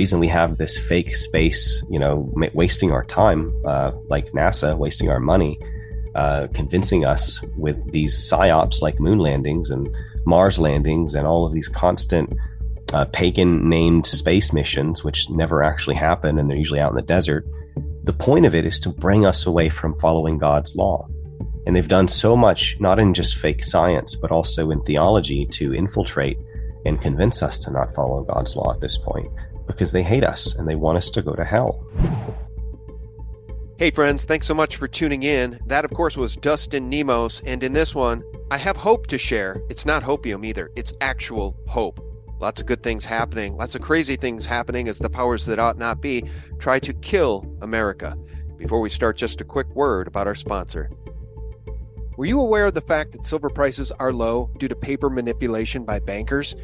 reason we have this fake space, you know, wasting our time, uh, like NASA, wasting our money, uh, convincing us with these psyops like moon landings and Mars landings and all of these constant uh, pagan named space missions, which never actually happen and they're usually out in the desert. The point of it is to bring us away from following God's law. And they've done so much, not in just fake science, but also in theology to infiltrate and convince us to not follow God's law at this point because they hate us and they want us to go to hell. Hey, friends, thanks so much for tuning in. That, of course, was Dustin Nemos. And in this one, I have hope to share. It's not hopium either, it's actual hope. Lots of good things happening, lots of crazy things happening as the powers that ought not be try to kill America. Before we start, just a quick word about our sponsor. Were you aware of the fact that silver prices are low due to paper manipulation by bankers?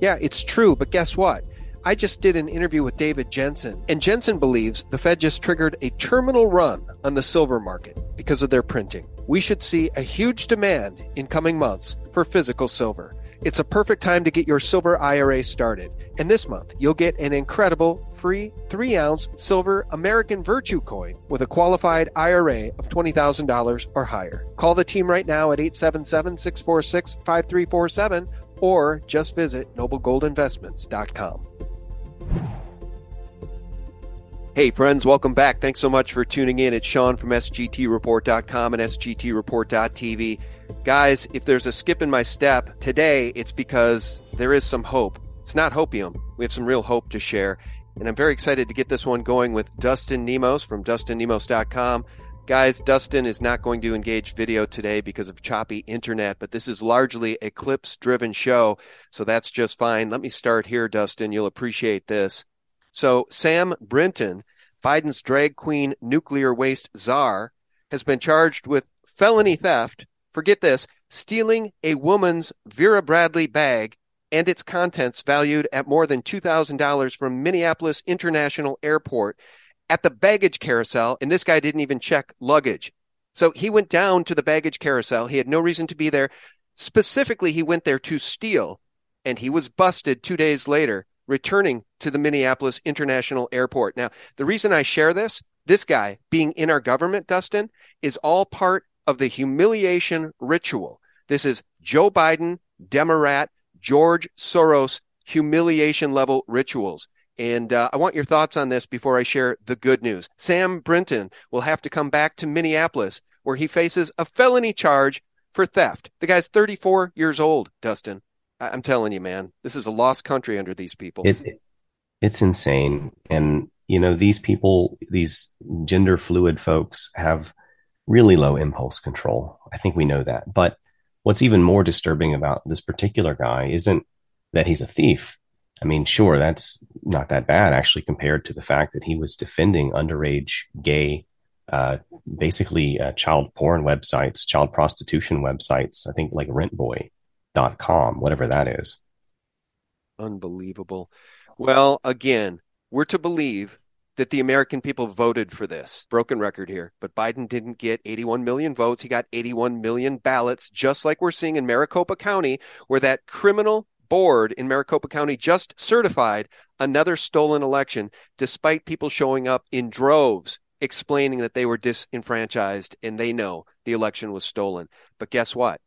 Yeah, it's true, but guess what? I just did an interview with David Jensen, and Jensen believes the Fed just triggered a terminal run on the silver market because of their printing. We should see a huge demand in coming months for physical silver. It's a perfect time to get your silver IRA started. And this month, you'll get an incredible free 3 ounce silver American Virtue coin with a qualified IRA of $20,000 or higher. Call the team right now at 877 646 5347 or just visit noblegoldinvestments.com. Hey, friends, welcome back. Thanks so much for tuning in. It's Sean from SGTReport.com and SGTReport.tv. Guys, if there's a skip in my step today, it's because there is some hope. It's not hopium. We have some real hope to share. And I'm very excited to get this one going with Dustin Nemos from DustinNemos.com. Guys, Dustin is not going to engage video today because of choppy internet, but this is largely a clips driven show. So that's just fine. Let me start here, Dustin. You'll appreciate this. So, Sam Brinton, Biden's drag queen nuclear waste czar, has been charged with felony theft forget this, stealing a woman's Vera Bradley bag and its contents valued at more than $2,000 from Minneapolis International Airport at the baggage carousel. And this guy didn't even check luggage. So he went down to the baggage carousel. He had no reason to be there. Specifically, he went there to steal and he was busted two days later, returning to the Minneapolis International Airport. Now, the reason I share this, this guy being in our government, Dustin, is all part of the humiliation ritual. This is Joe Biden, Democrat, George Soros humiliation level rituals. And uh, I want your thoughts on this before I share the good news. Sam Brinton will have to come back to Minneapolis where he faces a felony charge for theft. The guy's 34 years old, Dustin. I- am telling you, man, this is a lost country under these people. It's, it's insane. And, you know, these people, these gender fluid folks have really low impulse control. I think we know that. But what's even more disturbing about this particular guy isn't that he's a thief. I mean, sure, that's not that bad actually compared to the fact that he was defending underage gay, uh, basically uh, child porn websites, child prostitution websites, I think like rentboy.com, whatever that is. Unbelievable. Well, again, we're to believe that the American people voted for this. Broken record here, but Biden didn't get 81 million votes. He got 81 million ballots, just like we're seeing in Maricopa County, where that criminal board in Maricopa County just certified another stolen election, despite people showing up in droves explaining that they were disenfranchised and they know the election was stolen. But guess what?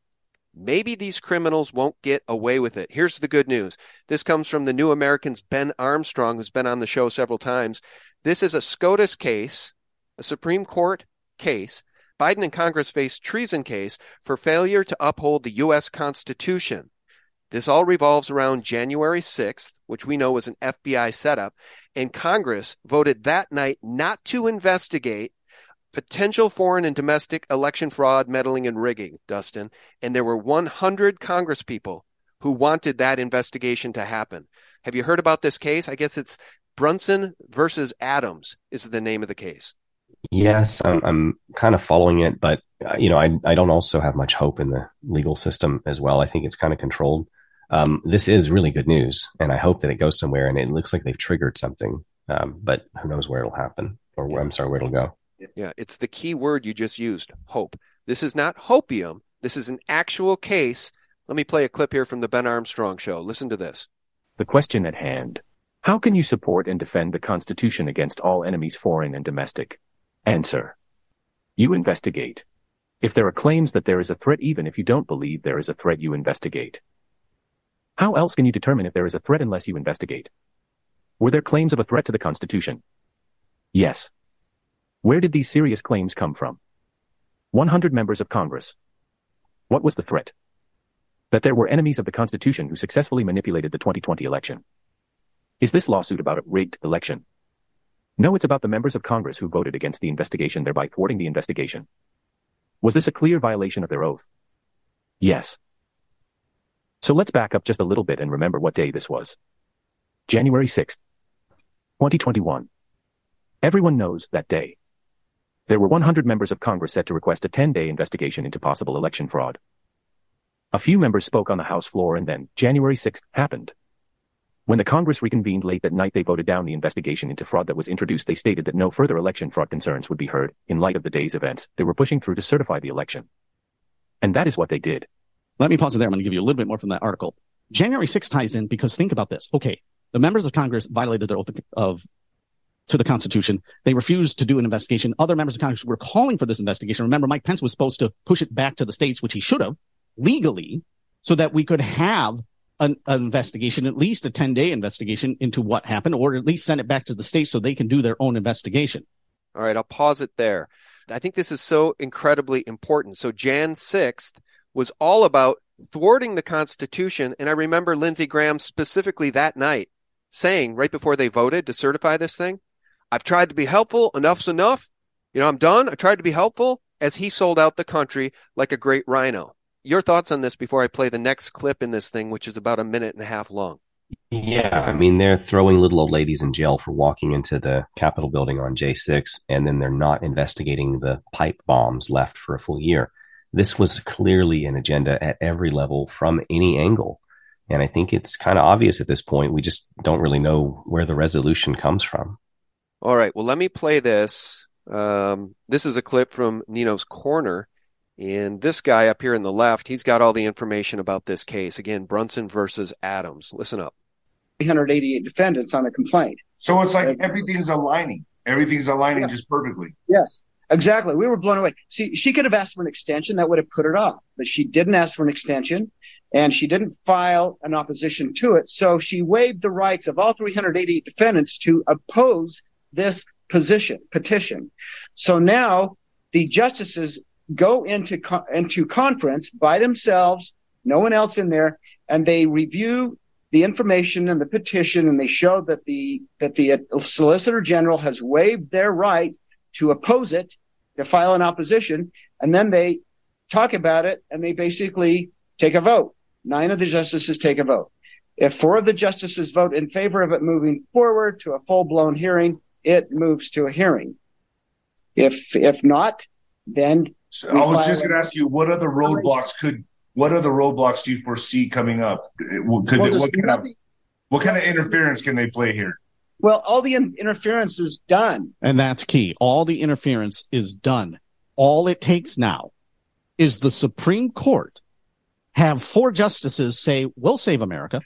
Maybe these criminals won't get away with it. Here's the good news. This comes from the New Americans' Ben Armstrong, who's been on the show several times. This is a SCOTUS case, a Supreme Court case. Biden and Congress face treason case for failure to uphold the U.S. Constitution. This all revolves around January 6th, which we know was an FBI setup, and Congress voted that night not to investigate potential foreign and domestic election fraud, meddling, and rigging, Dustin. And there were 100 Congresspeople who wanted that investigation to happen. Have you heard about this case? I guess it's Brunson versus Adams is the name of the case. Yes, I'm, I'm kind of following it, but uh, you know, I I don't also have much hope in the legal system as well. I think it's kind of controlled. Um, this is really good news, and I hope that it goes somewhere. And it looks like they've triggered something, um, but who knows where it'll happen, or where, I'm sorry, where it'll go. Yeah, it's the key word you just used, hope. This is not hopium. This is an actual case. Let me play a clip here from the Ben Armstrong show. Listen to this. The question at hand How can you support and defend the Constitution against all enemies foreign and domestic? Answer. You investigate. If there are claims that there is a threat even if you don't believe there is a threat you investigate. How else can you determine if there is a threat unless you investigate? Were there claims of a threat to the Constitution? Yes. Where did these serious claims come from? 100 members of Congress. What was the threat? That there were enemies of the Constitution who successfully manipulated the 2020 election. Is this lawsuit about a rigged election? No, it's about the members of Congress who voted against the investigation, thereby thwarting the investigation. Was this a clear violation of their oath? Yes. So let's back up just a little bit and remember what day this was. January 6th, 2021. Everyone knows that day. There were 100 members of Congress set to request a 10-day investigation into possible election fraud. A few members spoke on the House floor and then January 6th happened. When the Congress reconvened late that night, they voted down the investigation into fraud that was introduced. They stated that no further election fraud concerns would be heard. In light of the day's events, they were pushing through to certify the election. And that is what they did. Let me pause it there. I'm going to give you a little bit more from that article. January 6th ties in because think about this. Okay. The members of Congress violated their oath of to the Constitution. They refused to do an investigation. Other members of Congress were calling for this investigation. Remember, Mike Pence was supposed to push it back to the states, which he should have legally, so that we could have an, an, investigation, at least a 10 day investigation into what happened, or at least send it back to the states so they can do their own investigation. All right, I'll pause it there. I think this is so incredibly important. So, Jan 6th was all about thwarting the Constitution. And I remember Lindsey Graham specifically that night saying, right before they voted to certify this thing, I've tried to be helpful. Enough's enough. You know, I'm done. I tried to be helpful as he sold out the country like a great RINO your thoughts on this before I play the next clip in this thing, which is about a minute and a half long. Yeah, I mean, they're throwing little old ladies in jail for walking into the Capitol building on J6, and then they're not investigating the pipe bombs left for a full year. This was clearly an agenda at every level from any angle. And I think it's kind of obvious at this point. We just don't really know where the resolution comes from. All right. Well, let me play this. Um, this is a clip from Nino's Corner. And this guy up here in the left, he's got all the information about this case. Again, Brunson versus Adams. Listen up. 388 defendants on the complaint. So it's like everything's aligning. Everything's aligning yeah. just perfectly. Yes, exactly. We were blown away. See, she could have asked for an extension that would have put it off, but she didn't ask for an extension and she didn't file an opposition to it. So she waived the rights of all 388 defendants to oppose this position petition. So now the justices go into co- into conference by themselves, no one else in there, and they review the information and the petition, and they show that the that the Solicitor General has waived their right to oppose it, to file an opposition, and then they talk about it, and they basically take a vote. Nine of the justices take a vote. If four of the justices vote in favor of it moving forward to a full blown hearing, it moves to a hearing. If if not, then so I was just going to ask you, what other roadblocks could, what other roadblocks do you foresee coming up? Could well, what kind of, what kind of interference can they play here? Well, all the in- interference is done, and that's key. All the interference is done. All it takes now is the Supreme Court have four justices say, "We'll save America.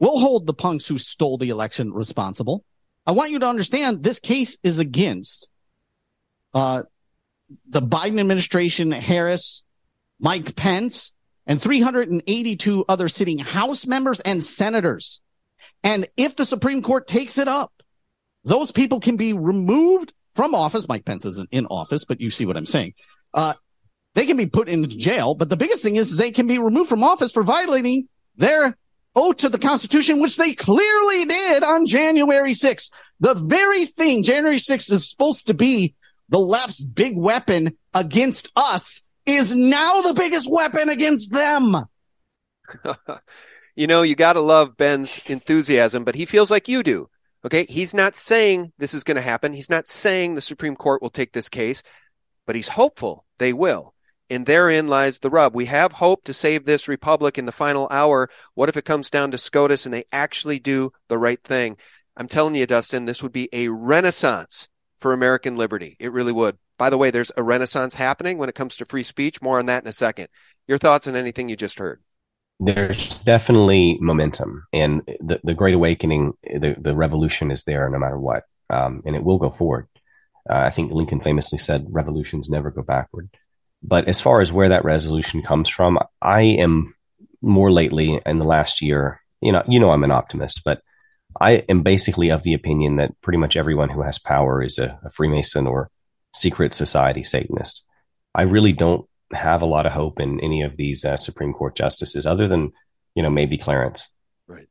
We'll hold the punks who stole the election responsible." I want you to understand this case is against uh, the Biden administration, Harris, Mike Pence, and 382 other sitting House members and senators. And if the Supreme Court takes it up, those people can be removed from office. Mike Pence isn't in office, but you see what I'm saying. Uh, they can be put in jail, but the biggest thing is they can be removed from office for violating their oath to the Constitution, which they clearly did on January 6th. The very thing January 6th is supposed to be the left's big weapon against us is now the biggest weapon against them. you know, you got to love Ben's enthusiasm, but he feels like you do. Okay. He's not saying this is going to happen. He's not saying the Supreme Court will take this case, but he's hopeful they will. And therein lies the rub. We have hope to save this republic in the final hour. What if it comes down to SCOTUS and they actually do the right thing? I'm telling you, Dustin, this would be a renaissance for American liberty. It really would. By the way, there's a renaissance happening when it comes to free speech. More on that in a second. Your thoughts on anything you just heard? There's definitely momentum, and the the Great Awakening, the the revolution is there no matter what, um, and it will go forward. Uh, I think Lincoln famously said, "Revolutions never go backward." But as far as where that resolution comes from, I am more lately in the last year. You know, you know, I'm an optimist, but I am basically of the opinion that pretty much everyone who has power is a, a Freemason or secret society Satanist. I really don't have a lot of hope in any of these uh, Supreme Court justices, other than you know maybe Clarence. Right,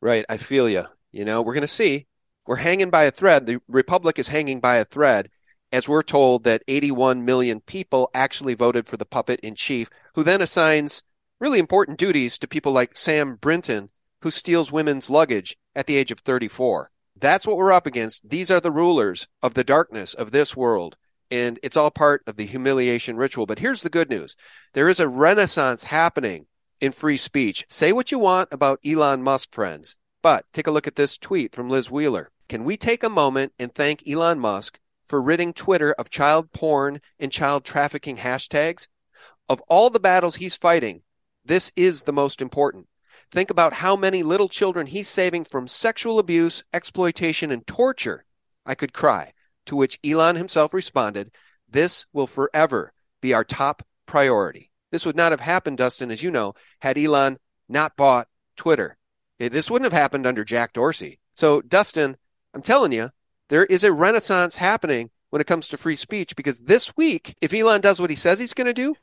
right. I feel you. You know, we're going to see. We're hanging by a thread. The Republic is hanging by a thread, as we're told that 81 million people actually voted for the puppet in chief, who then assigns really important duties to people like Sam Brinton, who steals women's luggage at the age of 34. That's what we're up against. These are the rulers of the darkness of this world and it's all part of the humiliation ritual. But here's the good news there is a renaissance happening in free speech. Say what you want about Elon Musk, friends, but take a look at this tweet from Liz Wheeler. Can we take a moment and thank Elon Musk for ridding Twitter of child porn and child trafficking hashtags? Of all the battles he's fighting, this is the most important. Think about how many little children he's saving from sexual abuse, exploitation, and torture. I could cry. To which Elon himself responded, This will forever be our top priority. This would not have happened, Dustin, as you know, had Elon not bought Twitter. Eh, this wouldn't have happened under Jack Dorsey. So, Dustin, I'm telling you, there is a renaissance happening when it comes to free speech because this week, if Elon does what he says he's going to do,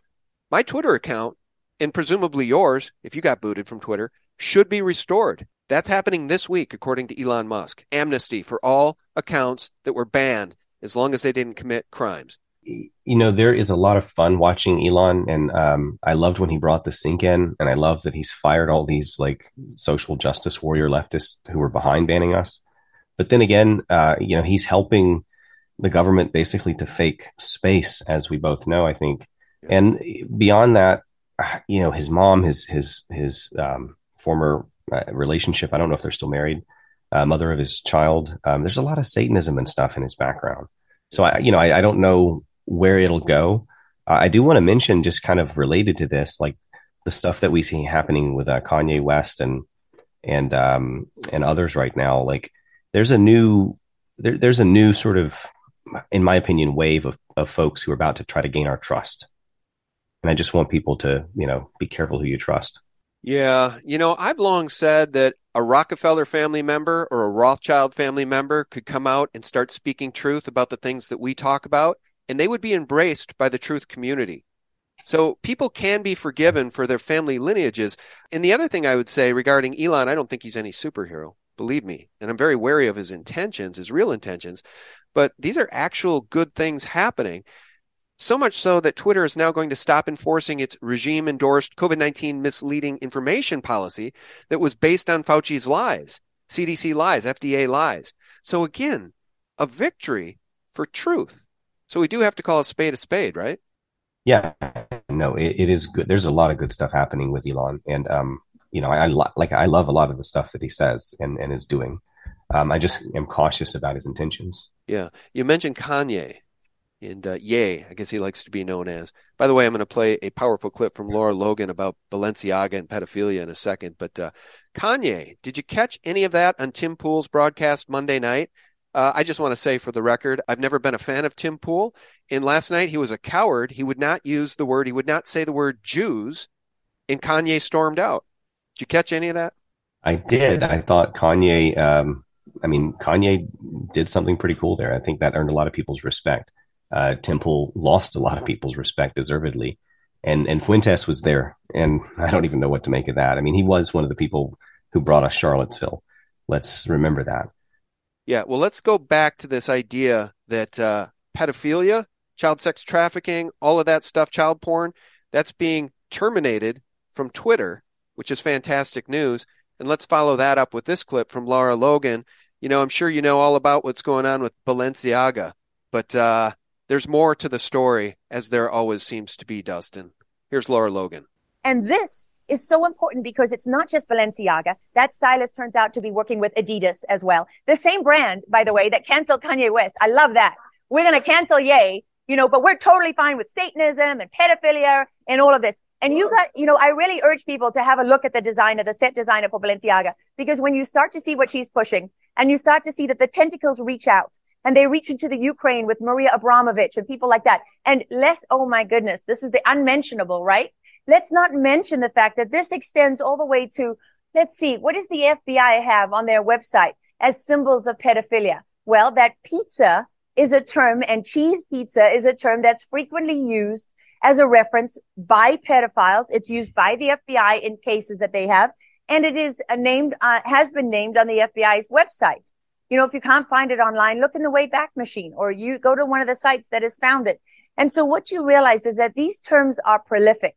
my Twitter account, and presumably yours, if you got booted from Twitter, should be restored. That's happening this week, according to Elon Musk. Amnesty for all accounts that were banned as long as they didn't commit crimes. You know, there is a lot of fun watching Elon, and um, I loved when he brought the sink in, and I love that he's fired all these like social justice warrior leftists who were behind banning us. But then again, uh, you know, he's helping the government basically to fake space, as we both know. I think, yeah. and beyond that, you know, his mom, his his his um, former uh, relationship. I don't know if they're still married. Uh, mother of his child. Um, there's a lot of Satanism and stuff in his background. So I, you know, I, I don't know where it'll go. Uh, I do want to mention, just kind of related to this, like the stuff that we see happening with uh, Kanye West and and um, and others right now. Like there's a new there, there's a new sort of, in my opinion, wave of of folks who are about to try to gain our trust. And I just want people to, you know, be careful who you trust. Yeah, you know, I've long said that a Rockefeller family member or a Rothschild family member could come out and start speaking truth about the things that we talk about, and they would be embraced by the truth community. So people can be forgiven for their family lineages. And the other thing I would say regarding Elon, I don't think he's any superhero, believe me. And I'm very wary of his intentions, his real intentions. But these are actual good things happening. So much so that Twitter is now going to stop enforcing its regime endorsed COVID 19 misleading information policy that was based on Fauci's lies, CDC lies, FDA lies. So again, a victory for truth. So we do have to call a spade a spade, right? Yeah, no, it, it is good. There's a lot of good stuff happening with Elon, and um, you know, I, I like I love a lot of the stuff that he says and and is doing. Um, I just am cautious about his intentions. Yeah, you mentioned Kanye and uh, Ye, I guess he likes to be known as. By the way, I'm going to play a powerful clip from Laura Logan about Balenciaga and pedophilia in a second. But uh, Kanye, did you catch any of that on Tim Pool's broadcast Monday night? Uh, I just want to say for the record, I've never been a fan of Tim Pool. And last night he was a coward. He would not use the word, he would not say the word Jews, and Kanye stormed out. Did you catch any of that? I did. I thought Kanye, um, I mean, Kanye did something pretty cool there. I think that earned a lot of people's respect uh, Pool lost a lot of people's respect deservedly. And, and Fuentes was there. And I don't even know what to make of that. I mean, he was one of the people who brought us Charlottesville. Let's remember that. Yeah. Well, let's go back to this idea that uh, pedophilia, child sex trafficking, all of that stuff, child porn, that's being terminated from Twitter, which is fantastic news. And let's follow that up with this clip from Lara Logan. You know, I'm sure you know all about what's going on with Balenciaga, but uh, there's more to the story, as there always seems to be, Dustin. Here's Laura Logan. And this is so important because it's not just Balenciaga. That stylist turns out to be working with Adidas as well. The same brand, by the way, that canceled Kanye West. I love that. We're going to cancel Ye you know, but we're totally fine with Satanism and pedophilia and all of this. And you got, you know, I really urge people to have a look at the designer, the set designer for Balenciaga, because when you start to see what she's pushing and you start to see that the tentacles reach out and they reach into the Ukraine with Marina Abramovic and people like that. And less, oh my goodness, this is the unmentionable, right? Let's not mention the fact that this extends all the way to, let's see, what does the FBI have on their website as symbols of pedophilia? Well, that pizza is a term and cheese pizza is a term that's frequently used as a reference by pedophiles. It's used by the FBI in cases that they have. And it is named, uh, has been named on the FBI's website. You know, if you can't find it online, look in the Wayback Machine or you go to one of the sites that has found it. And so what you realize is that these terms are prolific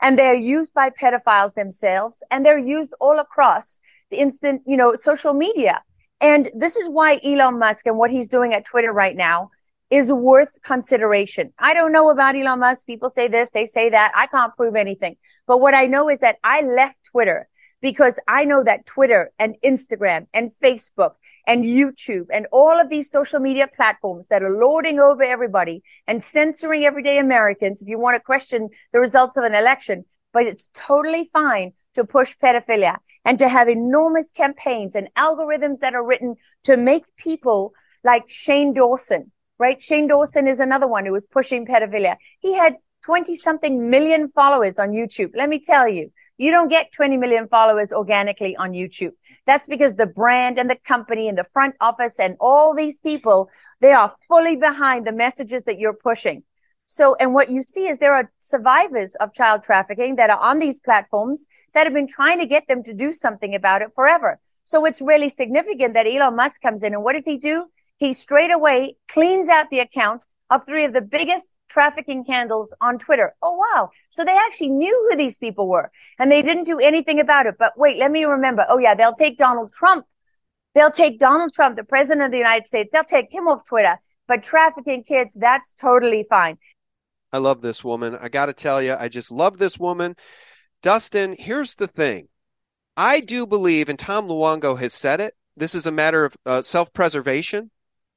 and they're used by pedophiles themselves and they're used all across the instant, you know, social media. And this is why Elon Musk and what he's doing at Twitter right now is worth consideration. I don't know about Elon Musk. People say this, they say that. I can't prove anything. But what I know is that I left Twitter because I know that Twitter and Instagram and Facebook and YouTube and all of these social media platforms that are lording over everybody and censoring everyday Americans if you want to question the results of an election. But it's totally fine to push pedophilia and to have enormous campaigns and algorithms that are written to make people like Shane Dawson, right? Shane Dawson is another one who was pushing pedophilia. He had 20 something million followers on YouTube. Let me tell you, you don't get 20 million followers organically on YouTube. That's because the brand and the company and the front office and all these people, they are fully behind the messages that you're pushing. So, and what you see is there are survivors of child trafficking that are on these platforms that have been trying to get them to do something about it forever. So it's really significant that Elon Musk comes in and what does he do? He straight away cleans out the account of three of the biggest trafficking handles on Twitter. Oh, wow. So they actually knew who these people were and they didn't do anything about it. But wait, let me remember. Oh, yeah, they'll take Donald Trump. They'll take Donald Trump, the president of the United States. They'll take him off Twitter. But trafficking kids, that's totally fine. I love this woman. I got to tell you, I just love this woman. Dustin, here's the thing. I do believe, and Tom Luongo has said it, this is a matter of uh, self preservation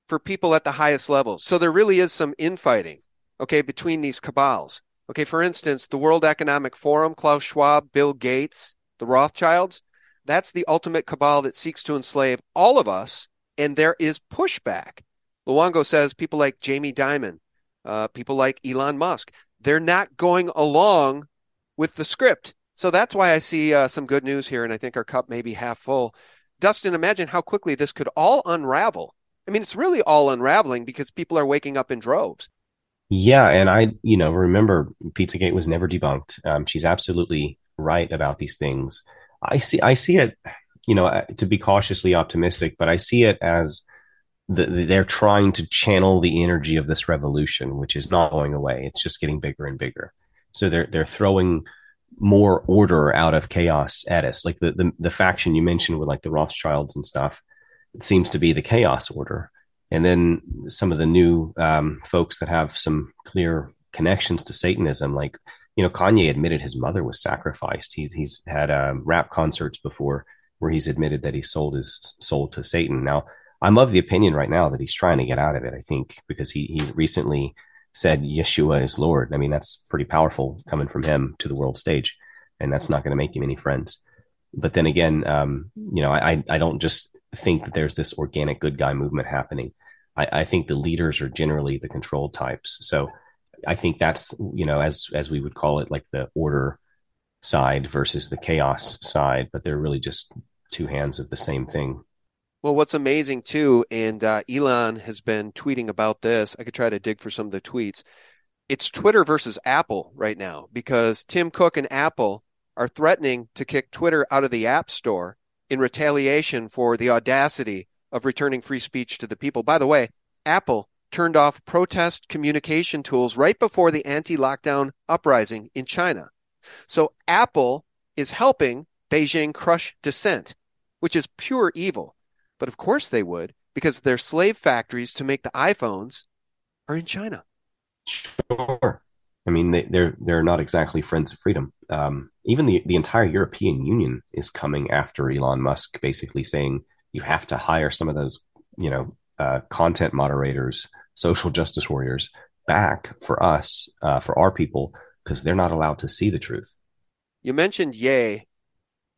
for people at the highest levels. So there really is some infighting, okay, between these cabals. Okay, for instance, the World Economic Forum, Klaus Schwab, Bill Gates, the Rothschilds, that's the ultimate cabal that seeks to enslave all of us, and there is pushback. Luongo says people like Jamie Dimon, uh, people like Elon Musk, they're not going along with the script. So that's why I see uh, some good news here, and I think our cup may be half full. Dustin, imagine how quickly this could all unravel I mean, it's really all unraveling because people are waking up in droves. Yeah, and I, you know, remember Pizzagate was never debunked. Um, she's absolutely right about these things. I see, I see it, you know, to be cautiously optimistic, but I see it as the, the, they're trying to channel the energy of this revolution, which is not going away. It's just getting bigger and bigger. So they're they're throwing more order out of chaos at us. Like the the, the faction you mentioned with like the Rothschilds and stuff seems to be the chaos order. And then some of the new um, folks that have some clear connections to Satanism, like you know, Kanye admitted his mother was sacrificed. He's he's had um, rap concerts before where he's admitted that he sold his soul to Satan. Now, I'm of the opinion right now that he's trying to get out of it. I think because he he recently said Yeshua is Lord. I mean, that's pretty powerful coming from him to the world stage, and that's not going to make him any friends. But then again, um, you know, I I don't just think that there's this organic good guy movement happening. I, I think the leaders are generally the control types. So I think that's you know as as we would call it like the order side versus the chaos side, but they're really just two hands of the same thing. Well, what's amazing too, and uh, Elon has been tweeting about this. I could try to dig for some of the tweets. It's Twitter versus Apple right now because Tim Cook and Apple are threatening to kick Twitter out of the App Store in retaliation for the audacity of returning free speech to the people. By the way, Apple turned off protest communication tools right before the anti lockdown uprising in China. So Apple is helping Beijing crush dissent, which is pure evil. But of course they would, because their slave factories to make the iPhones are in China. Sure. I mean, they, they're, they're not exactly friends of freedom. Um, even the the entire European Union is coming after Elon Musk, basically saying you have to hire some of those, you know, uh, content moderators, social justice warriors back for us, uh, for our people, because they're not allowed to see the truth. You mentioned Ye.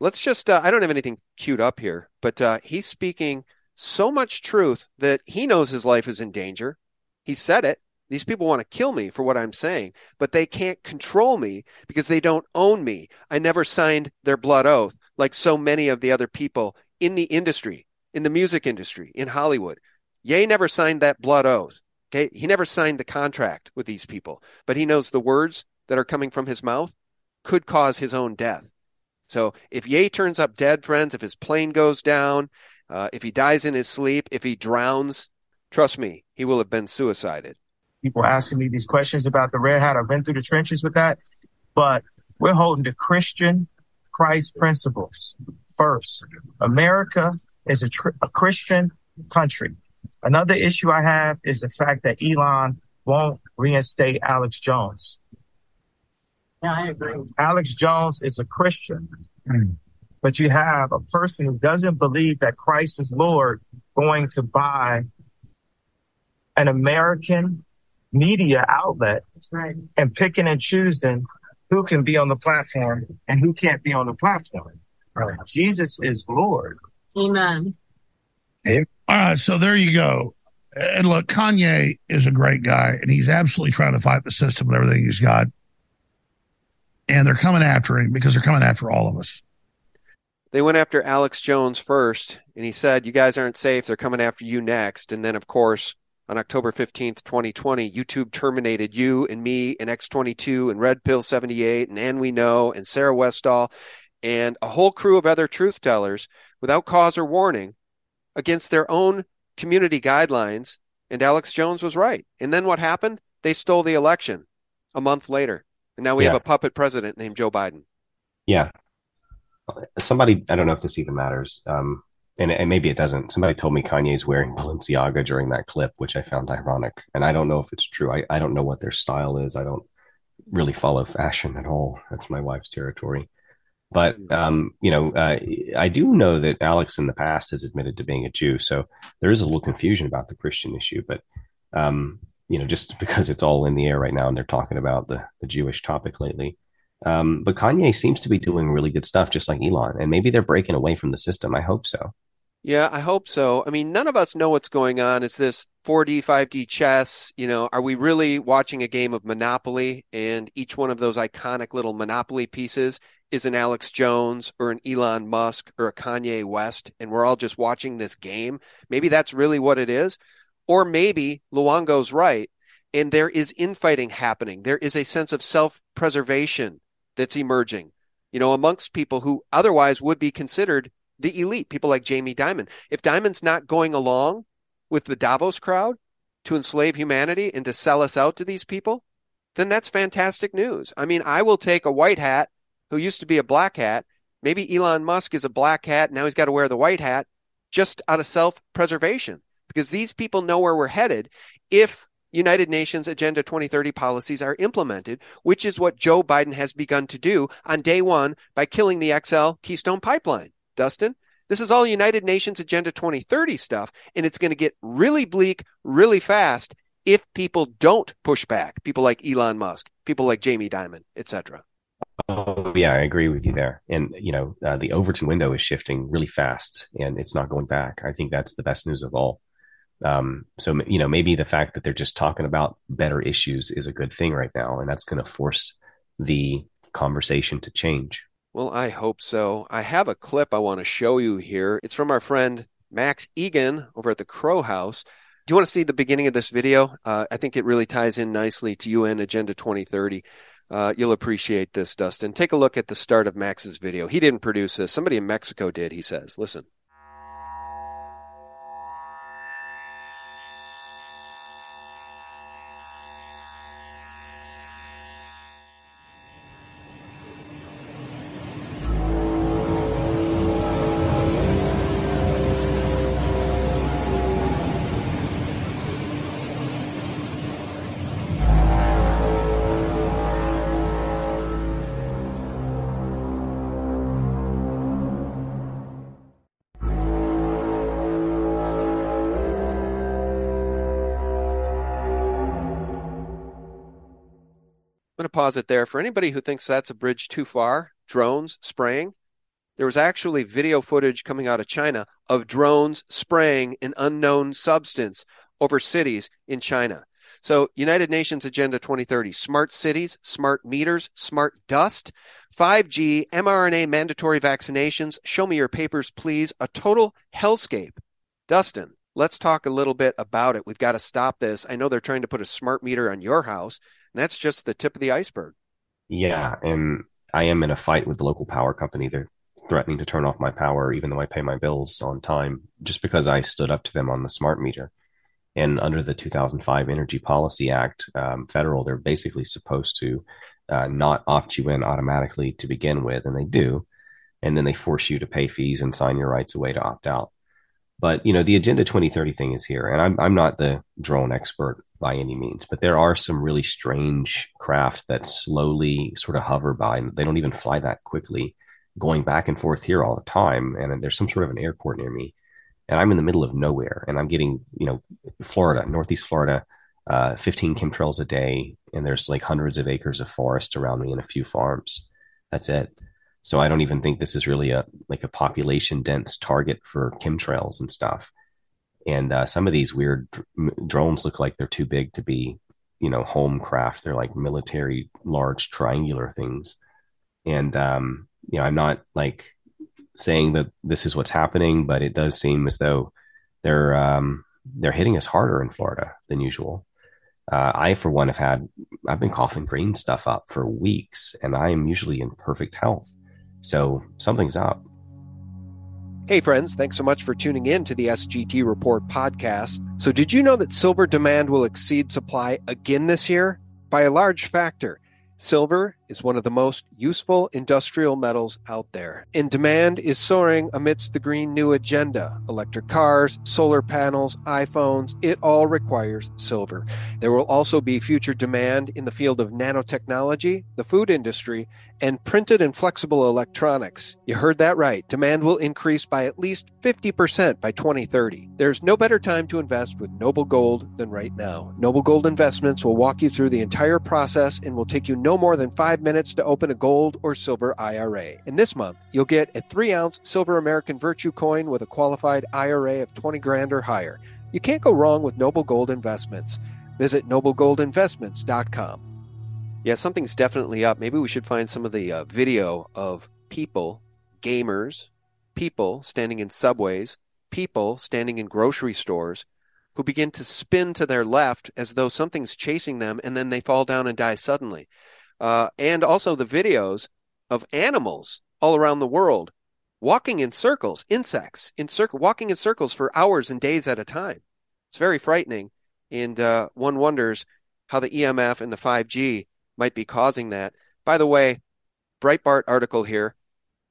Let's just, uh, I don't have anything queued up here, but uh, he's speaking so much truth that he knows his life is in danger. He said it. These people want to kill me for what I'm saying, but they can't control me because they don't own me. I never signed their blood oath like so many of the other people in the industry, in the music industry, in Hollywood. Ye never signed that blood oath. Okay. He never signed the contract with these people, but he knows the words that are coming from his mouth could cause his own death. So if Ye turns up dead, friends, if his plane goes down, uh, if he dies in his sleep, if he drowns, trust me, he will have been suicided. People asking me these questions about the red hat. I've been through the trenches with that, but we're holding to Christian Christ principles first. America is a, tr- a Christian country. Another issue I have is the fact that Elon won't reinstate Alex Jones. Yeah, I agree. Alex Jones is a Christian. Mm but you have a person who doesn't believe that Christ is Lord going to buy an American media outlet right. and picking and choosing who can be on the platform and who can't be on the platform. Right. Jesus is Lord. Amen. All right, so there you go. And look, Kanye is a great guy, and he's absolutely trying to fight the system with everything he's got. And they're coming after him because they're coming after all of us they went after Alex Jones first, and he said, You guys aren't safe. They're coming after you next. And then, of course, on October 15th, 2020, YouTube terminated you and me and X22 and Red Pill 78 and And We Know and Sarah Westall and a whole crew of other truth tellers without cause or warning against their own community guidelines. And Alex Jones was right. And then what happened? They stole the election a month later. And now we yeah. have a puppet president named Joe Biden. Yeah somebody I don't know if this even matters, um, and, and, maybe it doesn't. Somebody told me Kanye's wearing Balenciaga during that clip, which I found ironic, and I don't know if it's true. I, I don't know what their style is. I don't really follow fashion at all. That's my wife's territory. But um, you know, uh, I do know that Alex in the past has admitted to being a Jew, so there is a little confusion about the Christian issue. But um, you know, just because it's all in the air right now, and they're talking about the the Jewish topic lately, um, but Kanye seems to be doing really good stuff, just like Elon. And maybe they're breaking away from the system. I hope so. Yeah, I hope so. I mean, none of us know what's going on. Is this 4D, 5D chess? You know, are we really watching a game of Monopoly and each one of those iconic little Monopoly pieces is an Alex Jones or an Elon Musk or a Kanye West and we're all just watching this game? Maybe that's really what it is. Or maybe Luongo's right and there is infighting happening. There is a sense of self preservation that's emerging, you know, amongst people who otherwise would be considered the elite, people like Jamie Dimon. If Dimon's not going along with the Davos crowd to enslave humanity and to sell us out to these people, then that's fantastic news. I mean, I will take a white hat who used to be a black hat. Maybe Elon Musk is a black hat. Now he's got to wear the white hat just out of self preservation because these people know where we're headed if United Nations Agenda 2030 policies are implemented, which is what Joe Biden has begun to do on day one by killing the XL Keystone Pipeline. Dustin, this is all United Nations Agenda 2030 stuff, and it's going to get really bleak really fast if people don't push back. People like Elon Musk, people like Jamie Dimon, etc. Oh yeah, I agree with you there. And you know, uh, the Overton window is shifting really fast, and it's not going back. I think that's the best news of all. Um, so you know, maybe the fact that they're just talking about better issues is a good thing right now, and that's going to force the conversation to change. Well, I hope so. I have a clip I want to show you here. It's from our friend Max Igan over at the Crowhouse. Do you want to see the beginning of this video? Uh, I think it really ties in nicely to UN Agenda 2030. Uh, you'll appreciate this, Dustin. Take a look at the start of Max's video. He didn't produce this. Somebody in Mexico did, he says. Listen. Pause it there. For anybody who thinks that's a bridge too far, drones spraying, there was actually video footage coming out of China of drones spraying an unknown substance over cities in China. So, United Nations Agenda 2030 smart cities, smart meters, smart dust, 5G, mRNA mandatory vaccinations. Show me your papers, please. A total hellscape. Dustin, let's talk a little bit about it. We've got to stop this. I know they're trying to put a smart meter on your house, and that's just the tip of the iceberg. Yeah. And I am in a fight with the local power company. They're threatening to turn off my power, even though I pay my bills on time, just because I stood up to them on the smart meter. And under the 2005 Energy Policy Act, um, federal, they're basically supposed to uh, not opt you in automatically to begin with, and they do. And then they force you to pay fees and sign your rights away to opt out. But you know, the Agenda 2030 thing is here, and I'm I'm not the drone expert by any means, but there are some really strange craft that slowly sort of hover by, and they don't even fly that quickly, going back and forth here all the time. And there's some sort of an airport near me, and I'm in the middle of nowhere, and I'm getting you know, Florida, Northeast Florida, uh, 15 chemtrails a day, and there's like hundreds of acres of forest around me and a few farms. That's it. So I don't even think this is really a like a population dense target for chemtrails and stuff. And uh, some of these weird dr- drones look like they're too big to be, you know, home craft. They're like military, large triangular things. And um, you know, I'm not like saying that this is what's happening, but it does seem as though they're um, they're hitting us harder in Florida than usual. Uh, I, for one, have had I've been coughing green stuff up for weeks, and I am usually in perfect health. So something's up. Hey, friends, thanks so much for tuning in to the SGT Report podcast. So, did you know that silver demand will exceed supply again this year? By a large factor. Silver is one of the most useful industrial metals out there, and demand is soaring amidst the Green New Agenda. Electric cars, solar panels, iPhones, it all requires silver. There will also be future demand in the field of nanotechnology, the food industry, and printed and flexible electronics. You heard that right. Demand will increase by at least 50% by 2030. There's no better time to invest with Noble Gold than right now. Noble Gold Investments will walk you through the entire process and will take you no more than five minutes to open a gold or silver IRA. And this month, you'll get a three ounce silver American Virtue coin with a qualified IRA of 20 grand or higher. You can't go wrong with Noble Gold Investments. Visit noblegoldinvestments.com. Yeah, something's definitely up. Maybe we should find some of the uh, video of people, gamers, people standing in subways, people standing in grocery stores who begin to spin to their left as though something's chasing them and then they fall down and die suddenly. Uh, and also the videos of animals all around the world walking in circles, insects in circle, walking in circles for hours and days at a time. It's very frightening, and uh, one wonders how the EMF and the 5G might be causing that. By the way, Breitbart article here.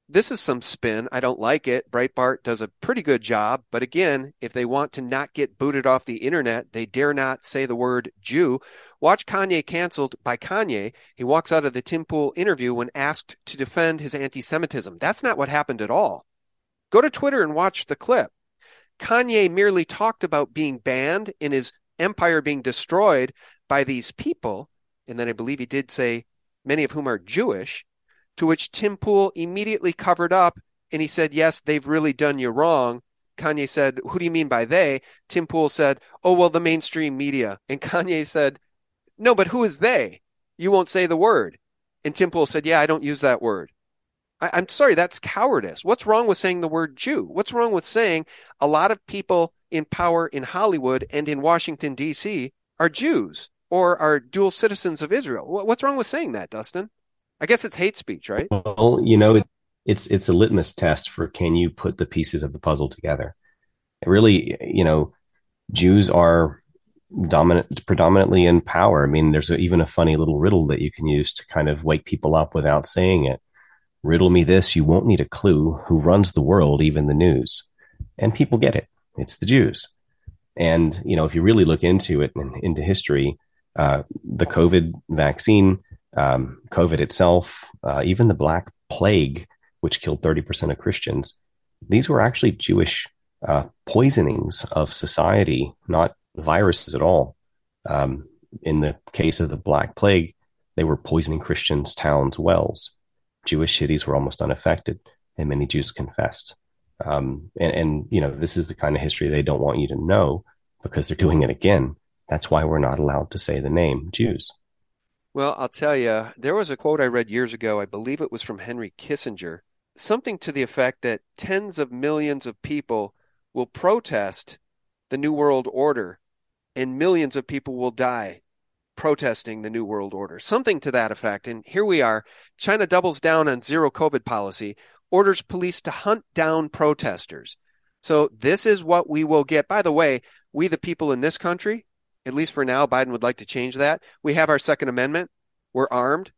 This is some spin. I don't like it. Breitbart does a pretty good job, but again, if they want to not get booted off the internet, they dare not say the word Jew. Watch Kanye canceled by Kanye. He walks out of the Tim Pool interview when asked to defend his anti Semitism. That's not what happened at all. Go to Twitter and watch the clip. Kanye merely talked about being banned and his empire being destroyed by these people. And then I believe he did say, many of whom are Jewish. To which Tim Pool immediately covered up and he said, Yes, they've really done you wrong. Kanye said, Who do you mean by they? Tim Pool said, Oh, well, the mainstream media. And Kanye said, No, but who is they? You won't say the word. And Tim Pool said, Yeah, I don't use that word. I- I'm sorry, that's cowardice. What's wrong with saying the word Jew? What's wrong with saying a lot of people in power in Hollywood and in Washington, D.C. are Jews or are dual citizens of Israel? What's wrong with saying that, Dustin? I guess it's hate speech, right? Well, you know, it's it's a litmus test for can you put the pieces of the puzzle together. It really, you know, Jews are dominant, predominantly in power. I mean, there's a, even a funny little riddle that you can use to kind of wake people up without saying it. Riddle me this: you won't need a clue. Who runs the world, even the news? And people get it. It's the Jews. And you know, if you really look into it and into history, uh, the COVID vaccine um, COVID itself, uh, even the Black Plague, which killed 30% of Christians, these were actually Jewish uh, poisonings of society, not viruses at all. Um, in the case of the Black Plague, They were poisoning Christians' towns' wells. Jewish cities were almost unaffected, and many Jews confessed. Um, and, and, you know, this is the kind of history they don't want you to know because they're doing it again. That's why we're not allowed to say the name Jews. Well, I'll tell you, there was a quote I read years ago. I believe it was from Henry Kissinger, something to the effect that tens of millions of people will protest the New World Order and millions of people will die protesting the New World Order. Something to that effect. And here we are. China doubles down on zero COVID policy, orders police to hunt down protesters. So this is what we will get. By the way, we, the people in this country, at least for now, Biden would like to change that. We have our Second Amendment. We're armed.